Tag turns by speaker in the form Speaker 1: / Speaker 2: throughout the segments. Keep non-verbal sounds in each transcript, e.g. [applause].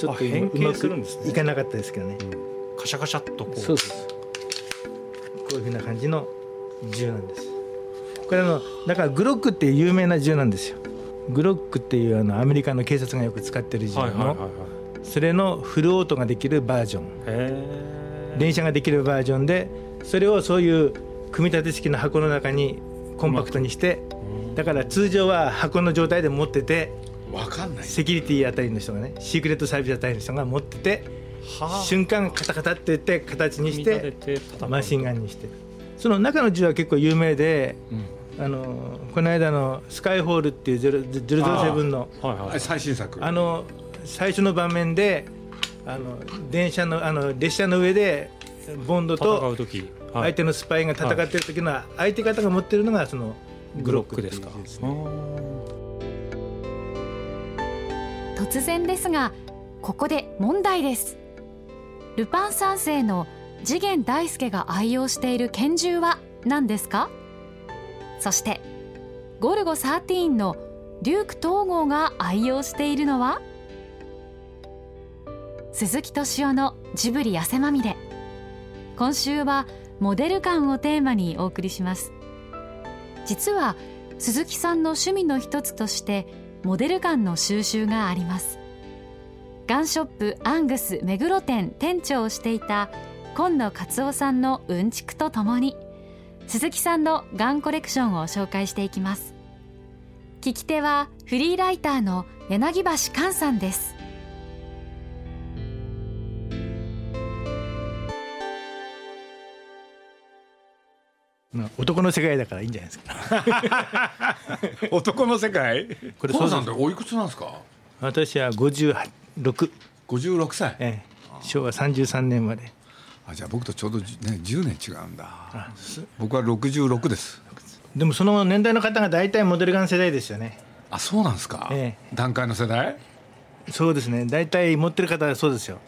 Speaker 1: ちょっと
Speaker 2: あ変形
Speaker 1: すく
Speaker 2: るんですね。
Speaker 1: いかなかったですけどね、
Speaker 2: カシャカシャっとこう。
Speaker 1: そうです。こういうふうな感じの銃なんです。これあのだからグロックっていう有名な銃なんですよ。グロックっていうあのアメリカの警察がよく使ってる銃の、
Speaker 2: はいはいはいはい。
Speaker 1: それのフルオートができるバージョン。
Speaker 2: へ
Speaker 1: 連射ができるバージョンでそれをそういう組み立て式の箱の中にコンパクトにしてだから通常は箱の状態で持ってて
Speaker 3: わかんない。
Speaker 1: セキュリティあたりの人がねシークレットサービスあたりの人が持ってて
Speaker 2: は
Speaker 1: 瞬間カタカタって言って形にしてマシンガンにして。その中の銃は結構有名であのこの間のスカイホールっていう0 007の
Speaker 2: はいはい。
Speaker 3: あ最新作。
Speaker 1: あの最初の場面であの電車のあの列車の上でボンド
Speaker 2: 戦
Speaker 1: と
Speaker 2: う時。
Speaker 1: 相手のスパイが戦ってる時の相手方が持ってるのがその
Speaker 2: グロックですか
Speaker 4: 突然ですがここで問題です。ルパン三世の次元大介が愛用している拳銃は何ですか？そしてゴルゴ13のデューク東郷が愛用しているのは？鈴木敏夫のジブリ汗まみれ。今週はモデルガンをテーマにお送りします。実は鈴木さんの趣味の一つとしてモデルガンの収集があります。ガンショップアングス目黒店店長をしていた今野勝夫さんのうんちくとともに鈴木さんのガンコレクションを紹介していきます。聞き手はフリーライターの柳橋寛さんです。
Speaker 1: 男の世界だからいいんじゃないですか。[laughs]
Speaker 3: 男の世界？
Speaker 1: これそうです。
Speaker 3: んっておいくつなんですか？
Speaker 1: 私は56、
Speaker 3: 56歳。
Speaker 1: ええ。昭和33年まで。
Speaker 3: あじゃあ僕とちょうどね10年違うんだ。僕は66です。
Speaker 1: でもその年代の方が大体モデルガン世代ですよね。
Speaker 3: あそうなんですか、
Speaker 1: え
Speaker 3: 段階の世代？
Speaker 1: そうですね。大体持ってる方はそうですよ、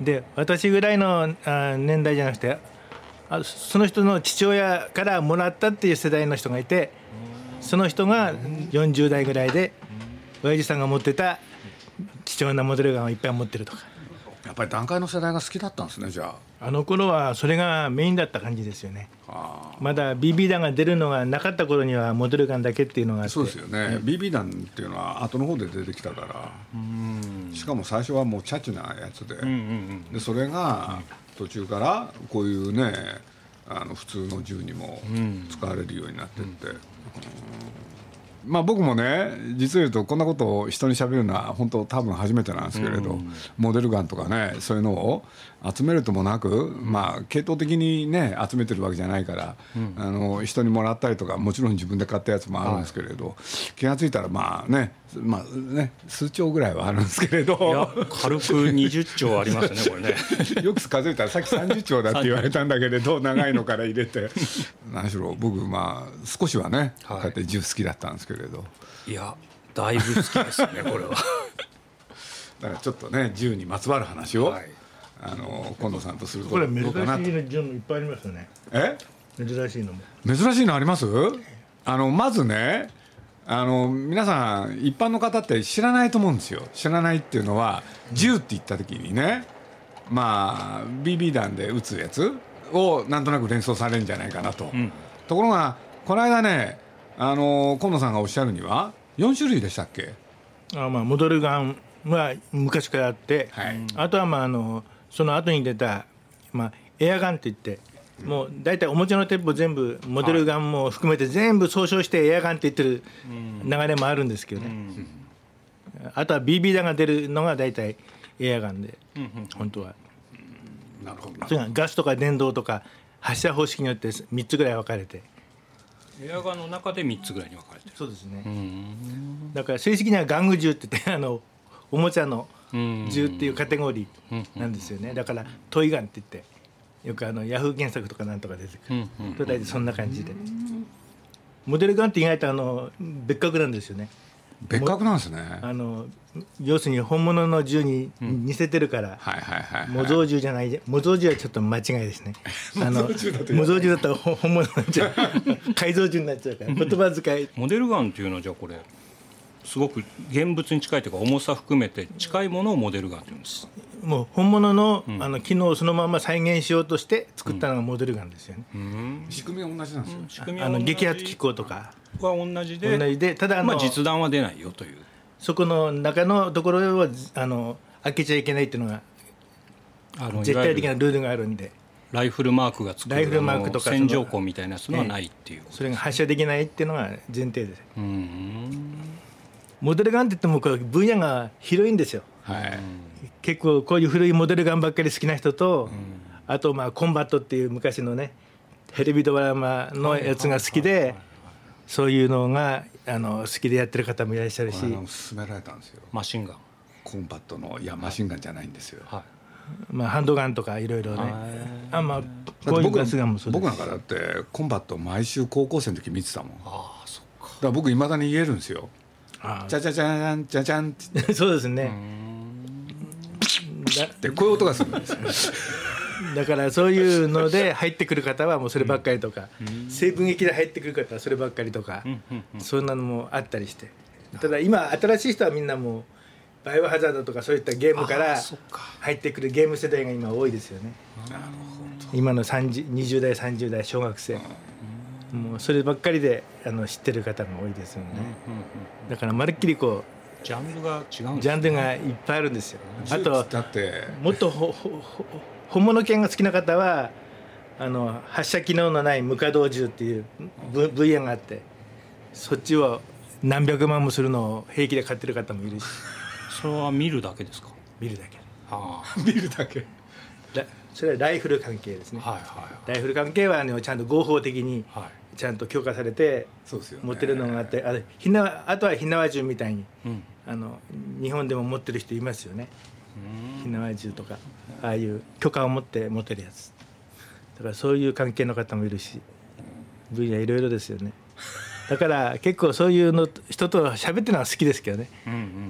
Speaker 1: で私ぐらいのあ年代じゃなくてあその人の父親からもらったっていう世代の人がいてその人が40代ぐらいで親父さんが持ってた貴重なモデルガンをいっぱい持ってるとか。
Speaker 3: やっぱり段階の世代が好きだったんですねじゃ
Speaker 1: あ。の頃はそれがメインだった感じですよね。
Speaker 3: ああ。
Speaker 1: まだ BB 弾が出るのがなかった頃にはモデルガンだけっていうのがあって。
Speaker 3: ーそうですよね、BB 弾っていうのは後の方で出てきたから。しかも最初はもうチャチなやつで,、
Speaker 2: うんうんうん。
Speaker 3: でそれが途中からこういうねあの普通の銃にも使われるようになってって、うんまあ僕もね実を言うとこんなことを人に喋るのは本当多分初めてなんですけれど、モデルガンとかねそういうのを集めるともなく、まあ系統的にね集めてるわけじゃないから、あの人にもらったりとかもちろん自分で買ったやつもあるんですけれど、気が付いたらまあねまあね数兆ぐらいはあるんですけれど。
Speaker 2: いや軽く20兆ありますねこれね。[laughs]
Speaker 3: よく数えたらさっき30兆だって言われたんだけれど [laughs] 長いのから入れて。何しろ僕まあ少しはね、
Speaker 2: はい。
Speaker 3: こうやって銃好きだったんですけれど。
Speaker 2: いやだいぶ好きですね [laughs] これは。
Speaker 3: だからちょっとね銃にまつわる話を、
Speaker 2: はい。
Speaker 3: あの近藤さんとすると
Speaker 1: これ珍しい
Speaker 3: どうかなと
Speaker 1: のいっぱいありますよね。
Speaker 3: え？
Speaker 1: 珍しいのも。
Speaker 3: 珍しいのあります？あのまずねあの皆さん一般の方って知らないと思うんですよ。知らないっていうのは銃って言った時にねまあ BB 弾で撃つやつをなんとなく連想されるんじゃないかなと、
Speaker 2: ん。
Speaker 3: ところがこの間ねあの今野さんがおっしゃるには4種類でしたっけ？
Speaker 1: あまあモデルガンは昔からあって、
Speaker 3: はい。
Speaker 1: あとはまああのその後に出た、まあ、エアガンって言ってもう大体おもちゃの鉄砲全部モデルガンも含めて全部総称してエアガンって言ってる流れもあるんですけどね、あとは BB 弾が出るのが大体エアガンで、本当は。
Speaker 3: なるほど。
Speaker 1: それがガスとか電動とか発射方式によって3つぐらい分かれて
Speaker 2: エアガンの中で3つぐらいに分かれてる。
Speaker 1: そうですね、
Speaker 2: うん。
Speaker 1: だから正式には玩具銃って言って [laughs] あのおもちゃの
Speaker 2: うん。
Speaker 1: 銃っていうカテゴリーなんですよね。だからトイガンって言ってよくあのヤフー検索とかなんとか出てくる、大体そんな感じで。モデルガンって意外とあの別格なんですよね
Speaker 3: 別格なんですね。
Speaker 1: あの要するに本物の銃に似せてるから、
Speaker 3: はいはいはい、はい、
Speaker 1: 模造銃じゃない模造銃はちょっと間違いですね。[laughs] あの
Speaker 3: 模造銃だ
Speaker 1: ったら本物になっちゃう。[laughs] 改造銃になっちゃうから言葉遣い。
Speaker 2: モデルガンっていうのはじゃあこれすごく現物に近いというか重さ含めて近いものをモデルガンというんです
Speaker 1: もう本物の,、あの機能をそのまま再現しようとして作ったのがモデルガンですよね、
Speaker 3: 仕組みは同じなんですよ、
Speaker 2: 仕組みは
Speaker 1: あの
Speaker 2: 同じ
Speaker 1: 撃発機構とか。
Speaker 2: は同じで
Speaker 1: 同じでただあの、
Speaker 2: まあ、実弾は出ないよという。
Speaker 1: そこの中のところをあの開けちゃいけないっていうのが
Speaker 2: あの
Speaker 1: 絶対的なルールがあるんで。
Speaker 2: ライフルマークがつく
Speaker 1: ライフルマークとか
Speaker 2: あの戦場痕みたいなやつのはないっていう、
Speaker 1: それが発射できないっていうのが前提です。
Speaker 2: うん。
Speaker 1: モデルガンって言ってもこう分野が広いんですよ
Speaker 3: はい。
Speaker 1: 結構こういう古いモデルガンばっかり好きな人と、あとまあコンバットっていう昔のねテレビドラマのやつが好きでそういうのがあの好きでやってる方もいらっしゃるし。
Speaker 3: 勧められたんですよ。
Speaker 2: マシンガン。
Speaker 3: コンパットのいやマシンガンじゃないんですよ。
Speaker 2: はい。
Speaker 1: まあ、ハンドガンとかいろいろね。あまあ
Speaker 3: だ
Speaker 1: こういうガスガンもそうです。
Speaker 3: 僕なんかだってコンバット毎週高校生の時見てたもん。だか
Speaker 2: ああそっか。ら
Speaker 3: 僕いまだに言えるんですよ。
Speaker 1: あ
Speaker 3: じゃじゃじゃんじゃじゃんって言っ
Speaker 1: あそうですね
Speaker 3: てこういう音がするんですよ。
Speaker 1: だ [laughs] だからそういうので入ってくる方はもうそればっかりとか、西部劇で入ってくる方はそればっかりとか、そんなのもあったりして。ただ今新しい人はみんなもうバイオハザードとかそういったゲームから入ってくるゲーム世代が今多いですよね。今の30 20代30代小学生。もうそればっかりであの知ってる方が多いですよね。だからまるっきりこ
Speaker 2: ジャンルが違うん
Speaker 1: う
Speaker 2: です
Speaker 1: ジャンルがいっぱいあるんですよ。あと
Speaker 3: だって。
Speaker 1: もっとほほほ本物犬が好きな方はあの発射機能のない無稼働銃っていう分分野があってそっちを何百万もするのを平気で買ってる方もいるし。[laughs]
Speaker 2: それは見るだけですか？
Speaker 1: 見るだけ。
Speaker 2: あ [laughs]
Speaker 3: 見るだけ。[laughs]
Speaker 1: ラそれはライフル関係ですね。
Speaker 2: あはいは
Speaker 1: ライフル関係はあのちゃんと合法的に
Speaker 2: いはい。
Speaker 1: ちゃんと許可されて
Speaker 3: そうですよね。
Speaker 1: 持ってるのがあってあれひなあとは火縄銃みたいに
Speaker 2: うん
Speaker 1: あの日本でも持ってる人いますよね。火縄銃とかああいう許可を持って持てるやつ。だからそういう関係の方もいるし分野いろいろですよね。だから結構そういうの人と喋ってるのは好きですけどね。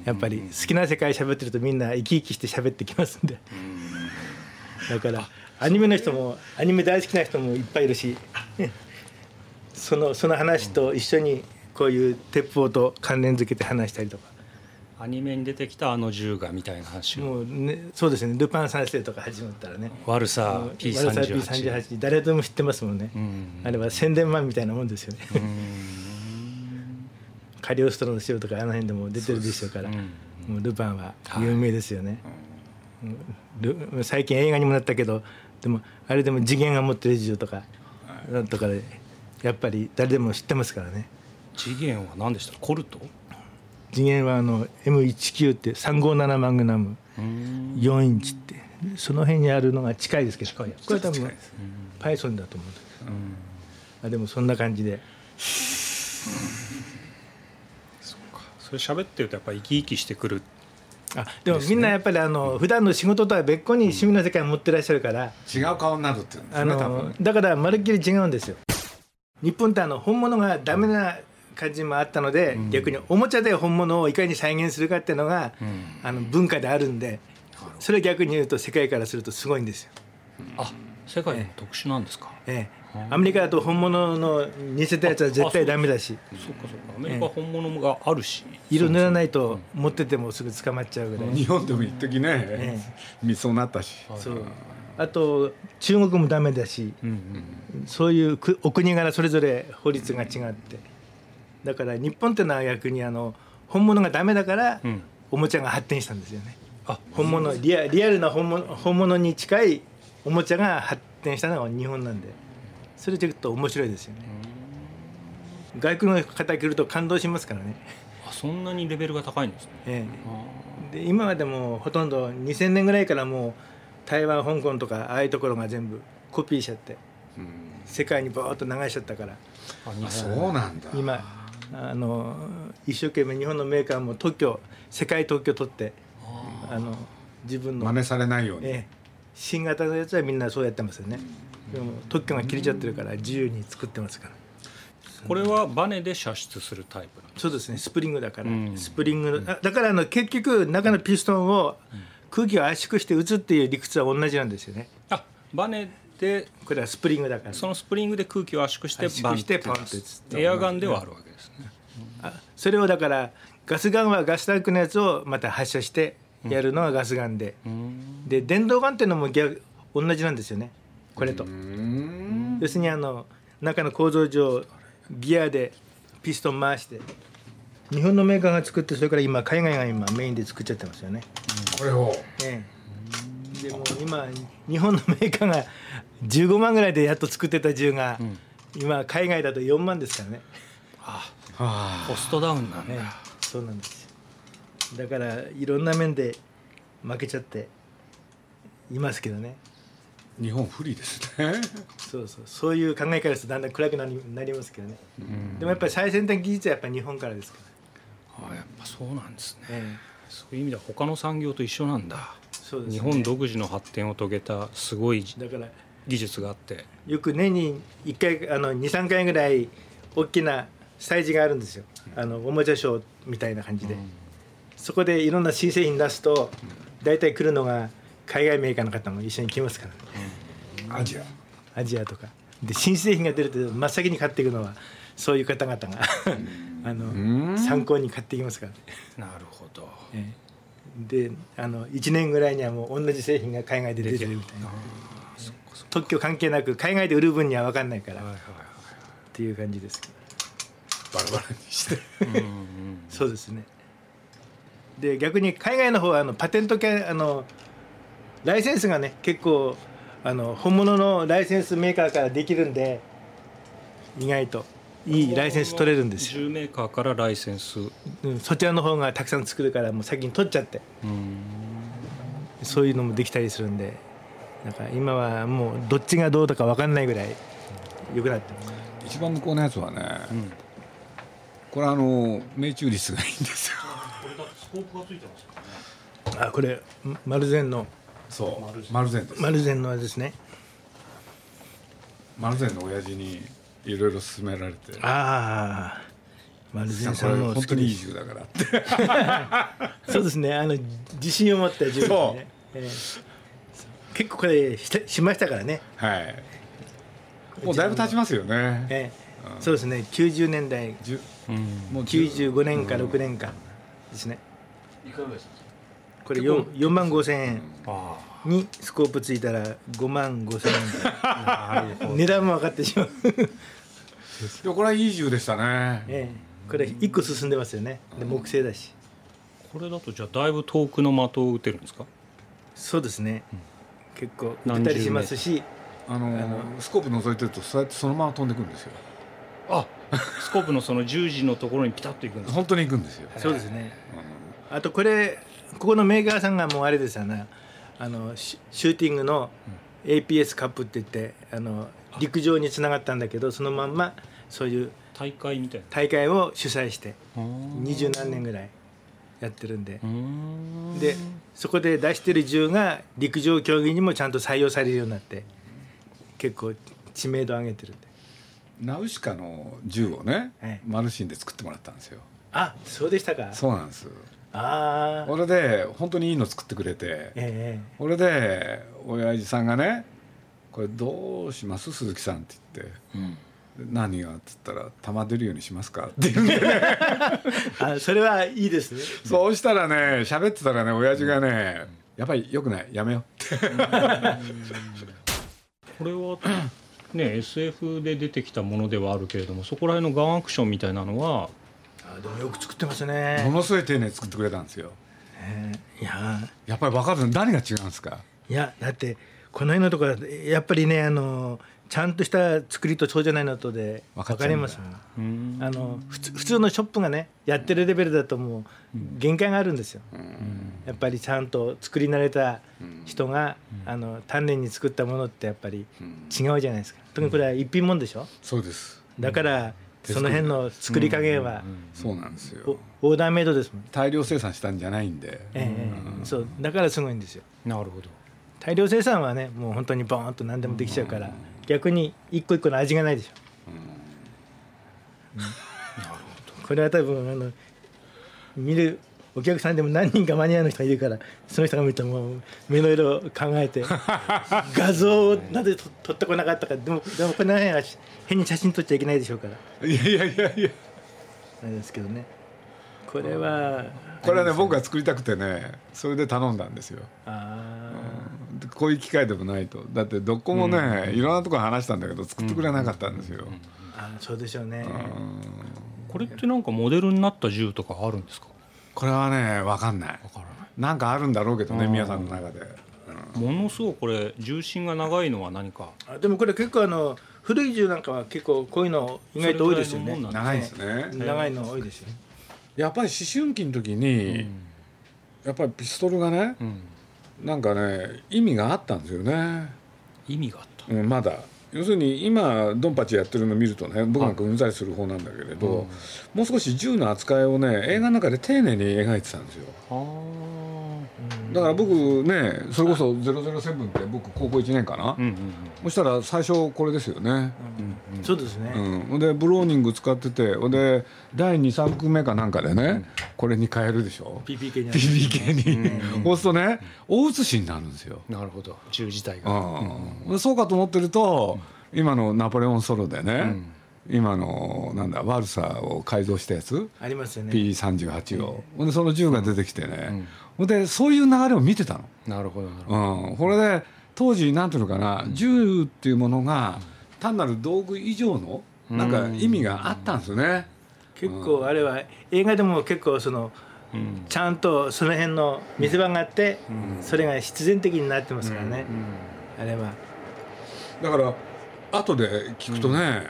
Speaker 1: やっぱり好きな世界喋ってるとみんな生き生きして喋ってきますんで。だからアニメの人もアニメ大好きな人もいっぱいいるしそのその話と一緒にこういう鉄砲と関連づけて話したりとか
Speaker 2: アニメに出てきたあの銃がみたいな話を。
Speaker 1: もうねそうですね「ルパン三世」とか始まったらね。
Speaker 2: 悪さ
Speaker 1: 悪さ
Speaker 2: P38
Speaker 1: P38 誰でも知ってますもんね、
Speaker 2: ん。
Speaker 1: あれは宣伝マンみたいなもんですよね。[laughs] カリオストロの城とかあの辺でも出てるでしょうから。もうルパンは有名ですよね、うん。ル最近映画にもなったけどでもあれでも次元が持ってる銃とかなんとかでやっぱり誰でも知ってますからね。
Speaker 2: 次元は何でした？コルト？
Speaker 1: 次元はあの M19 って357マグナム4インチって。その辺にあるのが近いですけどこれは多分パイソンだと思うんです。けど、あでもそんな感じで。[laughs]
Speaker 2: それ喋ってるとやっぱ生き生きしてくる。
Speaker 1: あでもみんなやっぱりあの普段の仕事とは別個に趣味の世界を持ってらっしゃるから、
Speaker 3: 違う顔になるっていうんです
Speaker 1: あ
Speaker 3: ね
Speaker 1: だからまるっきり違うんですよ。日本ってあの本物がダメな感じもあったので、逆におもちゃで本物をいかに再現するかっていうのが、あの文化であるんでそれを逆に言うと世界からするとすごいんですよ、
Speaker 2: あ世界の特殊なんですか、
Speaker 1: ええ。アメリカだと本物の似せたやつは絶対ダメだし。
Speaker 2: そうかそうか。アメリカは本物があるし、
Speaker 1: 色塗らないと持っててもすぐ捕まっちゃうぐらい、
Speaker 3: 日本でも一時ね。
Speaker 1: え
Speaker 3: 見そうなったし。
Speaker 1: そう。あと中国もダメだし、そういうくお国柄それぞれ法律が違ってだから日本っていうのは逆にあの本物がダメだから、
Speaker 2: ん。
Speaker 1: おもちゃが発展したんですよね。
Speaker 2: あ。
Speaker 1: 本物リアリアルな本物本物に近いおもちゃが発展したのが日本なんで。それちょっと面白いですよね。外国の方来ると感動しますからね、
Speaker 2: あそんなにレベルが高いんですね。
Speaker 1: ええ、で今はでもほとんど2000年ぐらいからもう台湾香港とかああいうところが全部コピーしちゃって世界にバーッと流しちゃったから。
Speaker 2: あ
Speaker 3: そうなんだ。
Speaker 1: 今あの一生懸命日本のメーカーも特許世界特許取ってあの自分の、
Speaker 3: 真似されないように。
Speaker 1: ええ、新型のやつはみんなそうやってますよね。でも特許が切れちゃってるから自由に作ってますから。
Speaker 2: これはバネで射出するタイプなんです
Speaker 1: そうですねスプリングだから、
Speaker 2: うん。
Speaker 1: スプリングだからあの結局中のピストンを空気を圧縮して打つっていう理屈は同じなんですよね。
Speaker 2: あバネで
Speaker 1: これはスプリングだから。
Speaker 2: そのスプリングで空気を圧縮してバンって
Speaker 1: パンって
Speaker 2: エアガンではあるわけですね。
Speaker 1: あそれをだからガスガンはガスタンクのやつをまた発射してやるのがガスガンで、で電動ガンっていうのも逆同じなんですよね。これと。要するにあの中の構造上ギアでピストン回して日本のメーカーが作ってそれから今海外が今メインで作っちゃってますよね。
Speaker 3: これを。
Speaker 1: ええ、でも今日本のメーカーが15万ぐらいでやっと作ってた銃が、今海外だと4万ですからね。
Speaker 2: コストダウンなんだ、
Speaker 1: ええ、そうなんですよ。だからいろんな面で負けちゃっていますけどね。
Speaker 3: 日本不利ですね。
Speaker 1: そうそう。そういう考えからするとだんだん暗くなりなりますけどね、でもやっぱり最先端技術はやっぱり日本からですから、
Speaker 2: あやっぱそうなんですね。
Speaker 1: え
Speaker 2: そういう意味では他の産業と一緒なんだ、
Speaker 1: え、そうです、ね、
Speaker 2: 日本独自の発展を遂げたすごい
Speaker 1: だから
Speaker 2: 技術があって。
Speaker 1: よく年に1回あの23回ぐらい大きな催事があるんですよ。あのおもちゃショーみたいな感じで、そこでいろんな新製品出すと大体来るのが海外メーカーの方も一緒に来ますから、ね、
Speaker 3: アジア。
Speaker 1: アジアとか。で新製品が出ると真っ先に買っていくのはそういう方々が [laughs] あの参考に買っていきますから。ね。
Speaker 2: なるほど。
Speaker 1: ええ。であの1年ぐらいにはもう同じ製品が海外で出てるみたいな特許関係なく海外で売る分には分かんないから。っていう感じですけど。
Speaker 3: バラバラにして。[laughs]
Speaker 1: そうですね。で逆に海外の方はあのパテント系あのライセンスがね結構あの本物のライセンスメーカーからできるんで意外といいライセンス取れるんですよ、
Speaker 2: 銃メーカーからライセンス。
Speaker 1: うん、そちらの方がたくさん作るからもう先に取っちゃって。そういうのもできたりするんでなんか今はもうどっちがどうとか分かんないぐらい良くなってます。
Speaker 3: 一番向こうのやつはね、これあの命中率がいいんですよ。
Speaker 1: あこれんマルゼンの。
Speaker 3: そう。マルゼン。です。
Speaker 1: マルゼンのあれですね。
Speaker 3: マルゼンの親父にいろいろ勧められて。
Speaker 1: ああマルゼン
Speaker 3: これ
Speaker 1: さんの好
Speaker 3: 本当にいい銃だからって。[laughs]
Speaker 1: そうですね。あの自信を持った銃です
Speaker 3: そう。
Speaker 1: ね、ええ結構これししましたからね、
Speaker 3: はい。もうだいぶ経ちますよね。
Speaker 1: ええ。そうですね。90年代。
Speaker 2: うん。
Speaker 3: もう10
Speaker 1: 95年か6年間ですね。これ 4, 4万5千円。
Speaker 2: あ
Speaker 1: にスコープついたら5万5千円。値段も分かってしまう、
Speaker 3: いやこれはいい銃でしたね。
Speaker 1: ええ。これ1個進んでますよね。で木製だし。
Speaker 2: あこれだとじゃあだいぶ遠くの的を撃てるんですか？
Speaker 1: そうですね、結構
Speaker 2: 何十
Speaker 1: 打ったりしますし
Speaker 3: あのスコープ覗いてるとそうやってそのまま飛んでくるんですよ。
Speaker 2: あスコープのその十字のところにピタッといくんですか
Speaker 3: 本当に行くんですよ。
Speaker 1: そうですね。あとこれここのメーカーさんがもうあれですよね。あのシシューティングの APS カップって言ってあの陸上につながったんだけどそのまんまそういう
Speaker 2: 大会みたいな。
Speaker 1: 大会を主催して
Speaker 2: 二
Speaker 1: 二十何年ぐらいやってるんで。
Speaker 2: うん。
Speaker 1: でそこで出してる銃が陸上競技にもちゃんと採用されるようになって結構知名度上げてるんで
Speaker 3: ナウシカの銃をね、
Speaker 1: はい
Speaker 3: マルシンで作ってもらったんですよ。
Speaker 1: あそうでしたか。
Speaker 3: そうなんです。
Speaker 1: ああ
Speaker 3: これで本当にいいの作ってくれて
Speaker 1: ええ
Speaker 3: これで親父さんがね「これどうします？鈴木さん」って言って「何が?」っつったら「弾出るようにしますか?」って言うんで
Speaker 1: あそれはいいですね。
Speaker 3: そうしたらね喋ってたらね親父がね「やっぱりよくない？やめよう」って
Speaker 2: これはね SF で出てきたものではあるけれどもそこら辺のガンアクションみたいなのは
Speaker 1: あでもよく作ってます
Speaker 3: も
Speaker 1: ね、
Speaker 3: のすごい丁寧に作ってくれたんですよ。
Speaker 1: ええいや。
Speaker 3: やっぱり分かる何が違うんですか？
Speaker 1: いやだってこの辺のところやっぱりねあのちゃんとした作りとそうじゃないのとで分
Speaker 3: 分か
Speaker 1: りますあの普通のショップがねやってるレベルだともう限界があるんですよ、やっぱりちゃんと作り慣れた人が、あの丹念に作ったものってやっぱり違うじゃないですか。特にこれは一品もんでしょ？
Speaker 3: そうです。
Speaker 1: だからその辺の作り加減は
Speaker 3: そうなんですよ。
Speaker 1: おオーダーメイドですもん、
Speaker 3: 大量生産したんじゃないんで。
Speaker 1: ええそう。だからすごいんですよ。
Speaker 2: なるほど。
Speaker 1: 大量生産はねもう本当にボーンと何でもできちゃうから、逆に一個一個の味がないでしょ、うん。これは多分あの見るお客さんでも何人かマニアの人がいるからその人が見ても目の色を考えて [laughs] 画像をなぜと撮ってこなかったかでもでもこの辺は変に写真撮っちゃいけないでしょうから。
Speaker 3: いやいやいやいや。
Speaker 1: あれですけどね。これは
Speaker 3: これはね僕が作りたくてねそれで頼んだんですよ。
Speaker 1: あ
Speaker 3: でこういう機会でもないと。だってどこもね、いろんなとこ話したんだけど作ってくれなかったんですよ、
Speaker 1: ーあーそうでしょうね。
Speaker 2: これってなんかモデルになった銃とかあるんですか？
Speaker 3: これはね分かんない。
Speaker 2: わからない。
Speaker 3: なんかあるんだろうけどね
Speaker 2: うん。
Speaker 3: 皆さんの中で、
Speaker 2: ものすごくこれ重心が長いのは何か？
Speaker 1: あでもこれ結構あの古い銃なんかは結構こういうの意外と多いですよね。
Speaker 3: 長いですね、
Speaker 1: 長いの多いですよね。
Speaker 3: やっぱり思春期の時に、やっぱりピストルがね
Speaker 2: うん
Speaker 3: なんかね意味があったんですよね、
Speaker 2: 意味があった。
Speaker 3: うん、まだ。要するに今ドンパチやってるの見るとね僕なんかうんざりする方なんだけれど、
Speaker 2: うん。
Speaker 3: もう少し銃の扱いをね映画の中で丁寧に描いてたんですよだから僕ねそれこそ007って僕高校1年かな、
Speaker 2: うんうん
Speaker 3: そしたら最初これですよね、
Speaker 2: うんうん
Speaker 1: そうですね、
Speaker 3: うん、でブローニング使っててで第23作目かなんかでね、これに変えるでしょ。
Speaker 1: PPK に
Speaker 3: PPK に、そうするとね大写しになるんですよ、
Speaker 2: なるほど。銃自体が。
Speaker 3: うん。そうかと思ってると、今のナポレオンソロでね、今のなんだワルサーを改造したやつ、
Speaker 1: ありますよね。
Speaker 3: P38 を、ほん。でその銃が出てきてね、ほんでそういう流れを見てたの。
Speaker 2: なるほどなるほど。
Speaker 3: うん、これで当時なんていうのかな銃っていうものが単なる道具以上のなんか意味があったんですよね。
Speaker 1: 結構あれは映画でも結構その
Speaker 2: うん。
Speaker 1: ちゃんとその辺の見せ場があって、それが必然的になってますからね、あれは。
Speaker 3: だから後で聞くとね、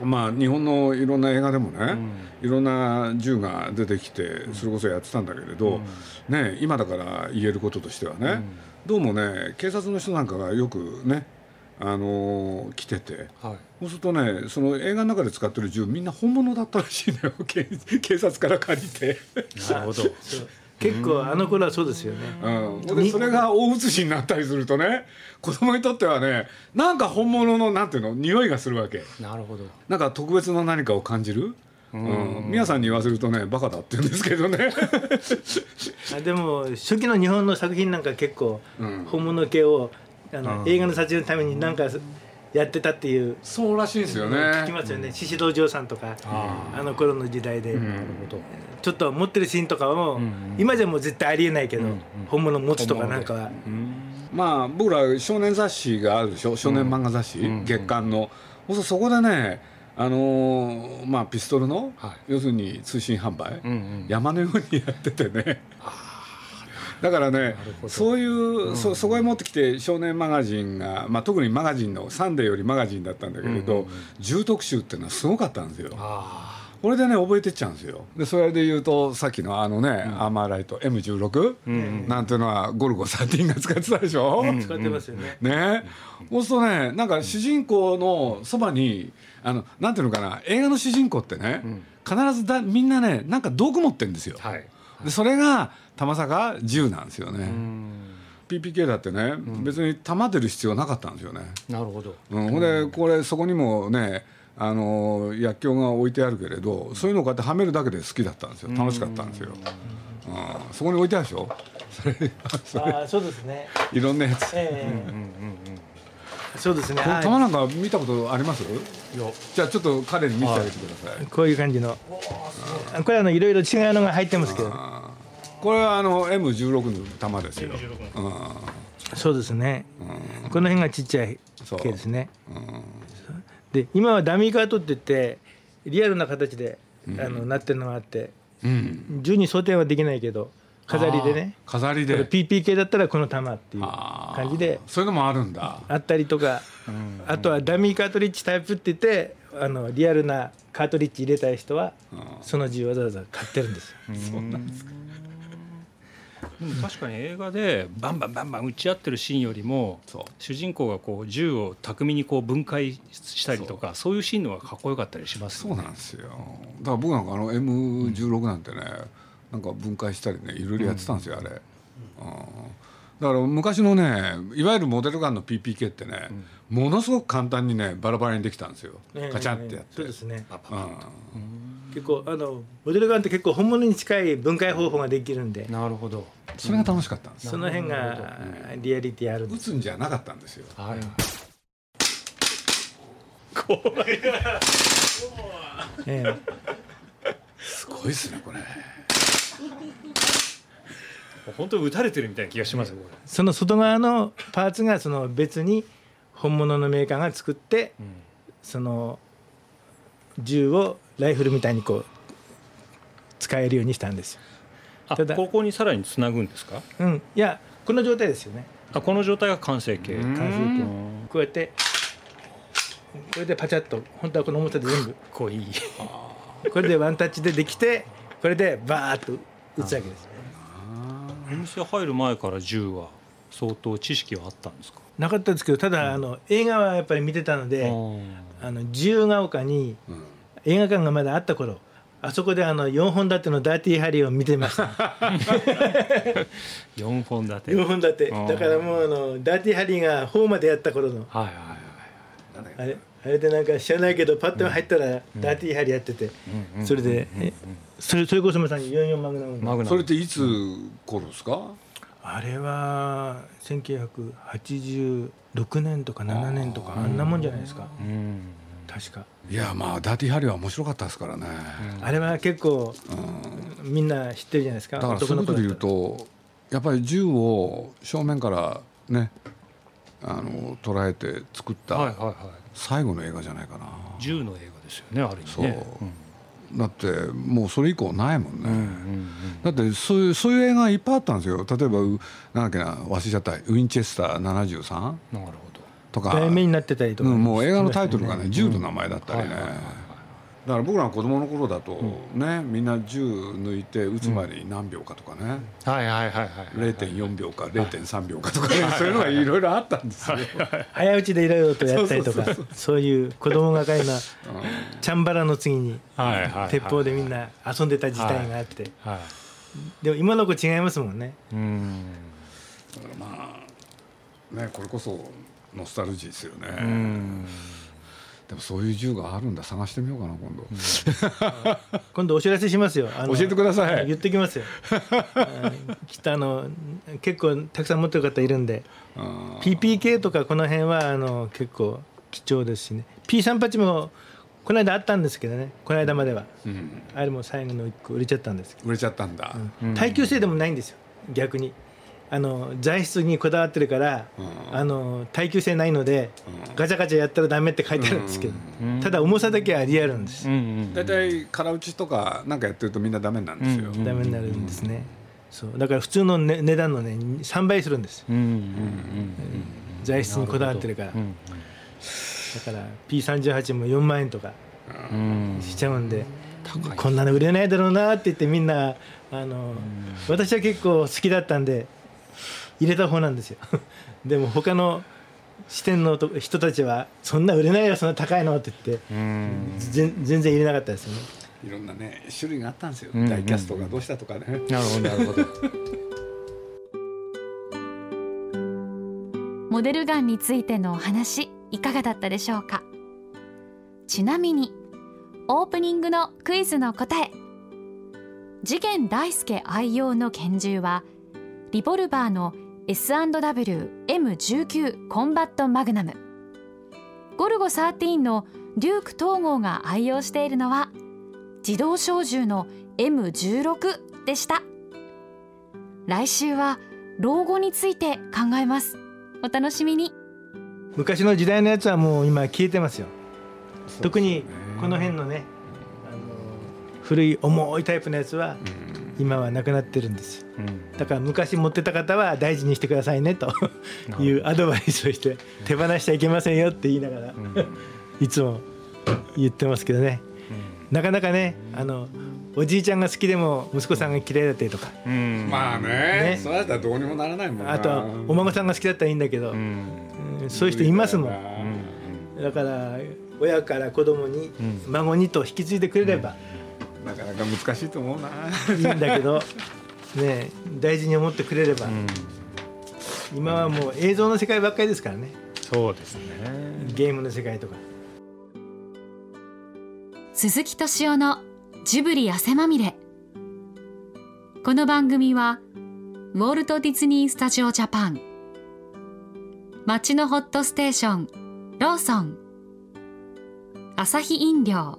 Speaker 3: まあ日本のいろんな映画でもね、いろんな銃が出てきてそれこそやってたんだけれど、ね今だから言えることとしてはね、どうもね警察の人なんかがよくねあのー来てて。
Speaker 2: はい。
Speaker 3: そうするとねその映画の中で使ってる銃みんな本物だったらしいのよ警警察から借りて、
Speaker 2: なるほど [laughs]
Speaker 1: 結構あの頃はそうですよね、
Speaker 3: うん、でそれが大写しになったりするとね子供にとってはねなんか本物のなんていうの匂いがするわけ。
Speaker 2: なるほど。
Speaker 3: なんか特別な何かを感じる、うん、皆さんに言わせるとねバカだって言うんですけどね。[laughs]
Speaker 1: あでも初期の日本の作品なんか結構
Speaker 3: うん。
Speaker 1: 本物系をあの、映画の撮影のためになんかやってたっていう。
Speaker 3: そうらしいですよね。
Speaker 1: 聞きますよね。宍戸城さんとかあの頃の時代で、
Speaker 2: なるほど。
Speaker 1: ちょっと持ってるシーンとかを、今じゃもう絶対ありえないけど、本物持つとかなんかは、
Speaker 3: まあ僕ら少年雑誌があるでしょ？少年漫画雑誌、月刊の、そうするとそこでねあのーまあピストルの、
Speaker 2: はい。
Speaker 3: 要するに通信販売、
Speaker 2: うんうん。
Speaker 3: 山のようにやっててねだからねそういう、そそこへ持ってきて少年マガジンが、まあ、特にマガジンの「サンデー」よりマガジンだったんだけれど、重特集っていうのはすごかったんですよ。
Speaker 2: あ
Speaker 3: これでね覚えてっちゃうんですよ。でそれで言うとさっきのあのね、アーマーライト M16、なんていうのはゴルゴ13が使ってたでしょ、
Speaker 1: 使ってますよね、
Speaker 3: ね。そうするとねなんか主人公のそばにあのなんていうのかな映画の主人公ってね、必ずだみんなねなんか道具持ってるんですよ、
Speaker 2: あはい。
Speaker 3: でそれが玉坂銃なんですよね、
Speaker 2: うん。
Speaker 3: PPK だってね、別に弾出る必要なかったんですよね、
Speaker 2: なるほど。
Speaker 3: うん、ほんでこれそこにもねあの薬莢が置いてあるけれどそういうのをこうやってはめるだけで好きだったんですよ。楽しかったんですよ、うん、そこに置いてあるでしょ。[laughs] それ
Speaker 1: ああそうですね。
Speaker 3: いろんなやつ。
Speaker 1: ええそうですね。
Speaker 3: この
Speaker 1: あ
Speaker 3: 弾なんか見たことあります？じゃあちょっと彼に見せてあげてください、
Speaker 1: こういう感じの。あこれあのいろいろ違うのが入ってますけど
Speaker 3: これはあの M16 の弾ですよ、うん。
Speaker 1: そうですね、この辺がちっちゃい
Speaker 3: そう
Speaker 1: 系ですね、で今はダミーカートって言ってリアルな形で、あのなってるのがあって
Speaker 3: うん、
Speaker 1: 銃に装填はできないけど飾りでね。
Speaker 3: 飾りで。
Speaker 1: PPK だったらこの弾っていう感じで
Speaker 3: そういうのもあるんだ。
Speaker 1: あったりとか、あとはダミーカートリッジタイプって言ってあのリアルなカートリッジ入れたい人はその銃わざわざ買ってるんですよ。
Speaker 2: でも確かに映画でバンバンバンバン撃ち合ってるシーンよりも
Speaker 3: そう。
Speaker 2: 主人公がこう銃を巧みにこう分解したりとかそう。いうシーンの方がかっこよかったりします
Speaker 3: そうなんですよ。だから僕なんかあの M16 なんてね、なんか分解したりねいろいろやってたんですよ、あれ、うん。だから昔のねいわゆるモデルガンの PPK ってね、ものすごく簡単にねバラバラにできたんですよ、
Speaker 1: ええ。
Speaker 3: カチャってやって、
Speaker 1: そうですね。
Speaker 3: うん
Speaker 1: 結構あのモデルガンって結構本物に近い分解方法ができるんで。
Speaker 2: なるほど。
Speaker 3: それが楽しかったんです。よ、
Speaker 1: その辺がリアリティあるんです。
Speaker 3: 撃つんじゃなかったんですよ。
Speaker 2: はい。
Speaker 1: ええ。
Speaker 3: ごいですねこれ。
Speaker 2: 本当に撃たれてるみたいな気がしますよこれ。
Speaker 1: その外側のパーツがその別に本物のメーカーが作って、その銃をライフルみたいにこう使えるようにしたんですよ。
Speaker 2: あ
Speaker 1: ただ
Speaker 2: ここにさらにつなぐんですか？
Speaker 1: うん、いやこの状態ですよね。
Speaker 2: あこの状態が完成形。
Speaker 3: うん。
Speaker 1: 完成形。こうやってこれでパチャッと本当はこの重さで全部。
Speaker 2: こいい。
Speaker 1: これでワンタッチでできてこれでバーッと撃つわけです。
Speaker 2: お店入る前から銃は相当知識はあったんですか？
Speaker 1: なかったですけどただあの映画はやっぱり見てたのであの自由が丘に
Speaker 3: うん
Speaker 1: 映画館がまだあった頃あそこであの4本立てのダーティーハリーを見てました。[laughs]
Speaker 2: 4本立て。
Speaker 1: 4本立て。だからもうあのダーティーハリーが4までやった頃の。
Speaker 2: はいはい
Speaker 1: あれ？あれでなんか知らないけどパッと入ったらダーティーハリーやってて。それでえそれそれこそまさに44マグナム。
Speaker 2: マグナム。
Speaker 3: それっていつ頃ですか？
Speaker 1: あれは1986年とか7年とかあんなもんじゃないですか。
Speaker 2: うん
Speaker 1: 確か。
Speaker 3: いやまあダーティーハリーは面白かったですからね、
Speaker 1: あれは結構みんな知ってるじゃないですか。
Speaker 3: だからそういうことで言うとやっぱり銃を正面からねあの捉えて作った
Speaker 2: はいはいはい。
Speaker 3: 最後の映画じゃないかな、
Speaker 2: 銃の映画ですよねある意味ね。
Speaker 3: そう。だってもうそれ以降ないもんね、
Speaker 2: うんうんうん。
Speaker 3: だってそういうそういう映画いっぱいあったんですよ。例えばうなんだっけな忘れちゃったウィンチェスター73
Speaker 2: なるほど
Speaker 3: とか。
Speaker 1: 題名になってたりとか、
Speaker 3: うん、もう映画のタイトルがね銃の名前だったりね、
Speaker 2: はいはいはい
Speaker 3: だから僕らの子供の頃だとね、みんな銃抜いて撃つまでに何秒かとかね、
Speaker 2: はいはいはいはい
Speaker 3: 0.4秒か0.3秒かとかね、そういうのがいろいろあったんですよ、
Speaker 1: 早打ちでいろいろとやったりとかそういう子供がかりなチャンバラの次に
Speaker 2: はいはいはい
Speaker 1: 鉄砲でみんな遊んでた時代があって。
Speaker 2: はい。
Speaker 1: でも今の子違いますもんね。
Speaker 2: うん。
Speaker 3: だからまあねこれこそノスタルジーですよね、
Speaker 2: うん。
Speaker 3: でもそういう銃があるんだ。探してみようかな今度、[laughs]
Speaker 1: 今度お知らせしますよ。
Speaker 3: 教えてください。
Speaker 1: 言ってきますよ。あの結構たくさん持ってる方いるんで。
Speaker 3: あ
Speaker 1: PPK とかこの辺はあの結構貴重ですしね。P38 もこの間あったんですけどね。この間までは。
Speaker 3: ーうん、
Speaker 1: あれも最後の1個売れちゃったんですけ
Speaker 3: 売れちゃったんだ、
Speaker 1: ど耐久性でもないんですよ。逆にあの材質にこだわってるから
Speaker 3: うん。
Speaker 1: あの耐久性ないので
Speaker 3: うん。
Speaker 1: ガチャガチャやったらダメって書いてあるんですけど。
Speaker 2: うん。
Speaker 1: ただ重さだけはリアルなんです。
Speaker 3: 大体空打ちとかなんかやってるとみんなダメなんですよ、
Speaker 2: うん
Speaker 1: ダメになるんですね。そう。だから普通の、ね、値段のね3倍するんです。
Speaker 2: うんうんうん
Speaker 1: 材質にこだわってるから。だ
Speaker 2: うん
Speaker 1: から P38 も4万円とか
Speaker 2: うん。
Speaker 1: しちゃうんでこんなの売れないだろうなって言ってみんなあの私は結構好きだったんで入れた方なんですよ。[laughs] でも他の支店のと人たちは「そんな売れないよそんな高いの」って言って
Speaker 2: うん。
Speaker 1: 全全然入れなかったですよね。
Speaker 3: いろんなね種類があったんですよ、
Speaker 2: うん
Speaker 3: ダイキャストがどうしたとかね、
Speaker 2: なるほどなるほど。[laughs]
Speaker 4: モデルガンについてのお話いかがだったでしょうか？ちなみにオープニングのクイズの答え。次元大介愛用の拳銃はリボルバーの S&W M19 コンバットマグナム。ゴルゴ13のデューク統合が愛用しているのは自動小銃の M16 でした。来週は老後について考えます。お楽しみに。
Speaker 1: 昔の時代のやつはもう今消えてますよ。特にこの辺のねあの古い重いタイプのやつは今はなくなってるんです。よ
Speaker 2: うん。
Speaker 1: だから昔持ってた方は大事にしてくださいねというアドバイスをして手放しちゃいけませんよって言いながらいつも言ってますけどねなかなかねあのおじいちゃんが好きでも息子さんが嫌いだったりとか
Speaker 2: うん
Speaker 3: まあね
Speaker 1: ね
Speaker 3: そうやったらどうにもならないもんな
Speaker 1: あとはお孫さんが好きだったらいいんだけど、
Speaker 2: うん
Speaker 1: うんそういう人いますもん
Speaker 2: うん
Speaker 1: だから親から子供に、孫にと引き継いでくれれば
Speaker 3: なかなか難しいと思うな。い
Speaker 1: いんだけど、ね、大事に思ってくれれば、
Speaker 2: うん。
Speaker 1: 今はもう映像の世界ばっかりですからね。
Speaker 2: そうですね。
Speaker 1: ゲームの世界とか。
Speaker 4: 鈴木敏夫のジブリ汗まみれ。この番組はウォルト・ディズニー・スタジオ・ジャパン。街のホットステーションローソン。アサヒ飲料